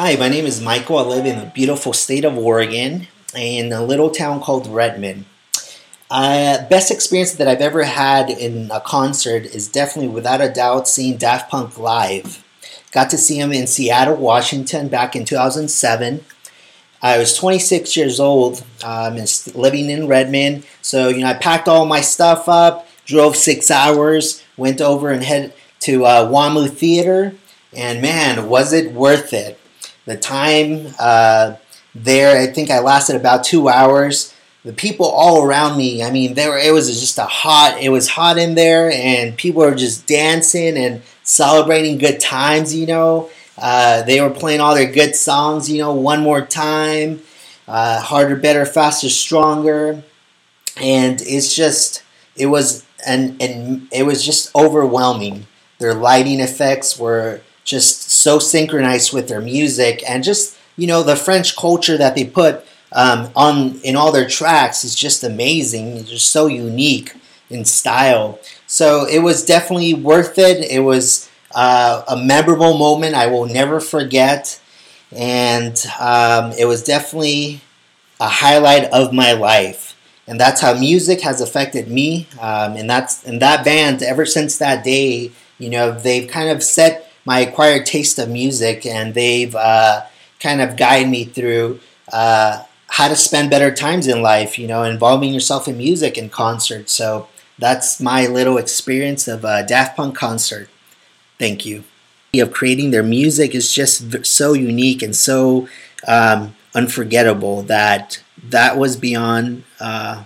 Hi, my name is Michael. I live in the beautiful state of Oregon in a little town called Redmond. Uh, best experience that I've ever had in a concert is definitely, without a doubt, seeing Daft Punk live. Got to see him in Seattle, Washington back in 2007. I was 26 years old, um, and living in Redmond. So, you know, I packed all my stuff up, drove six hours, went over and head to uh, WAMU Theater, and man, was it worth it! The time uh, there, I think I lasted about two hours. The people all around me, I mean, there it was just a hot. It was hot in there, and people were just dancing and celebrating good times. You know, uh, they were playing all their good songs. You know, one more time, uh, harder, better, faster, stronger, and it's just it was and and it was just overwhelming. Their lighting effects were just so synchronized with their music and just you know the French culture that they put um, on in all their tracks is just amazing. It's just so unique in style. So it was definitely worth it. It was uh, a memorable moment I will never forget, and um, it was definitely a highlight of my life. And that's how music has affected me. Um, and that's and that band ever since that day, you know, they've kind of set my acquired taste of music, and they've uh, kind of guided me through uh, how to spend better times in life. You know, involving yourself in music and concerts. So that's my little experience of a Daft Punk concert. Thank you. Of creating their music is just so unique and so um, unforgettable that that was beyond uh,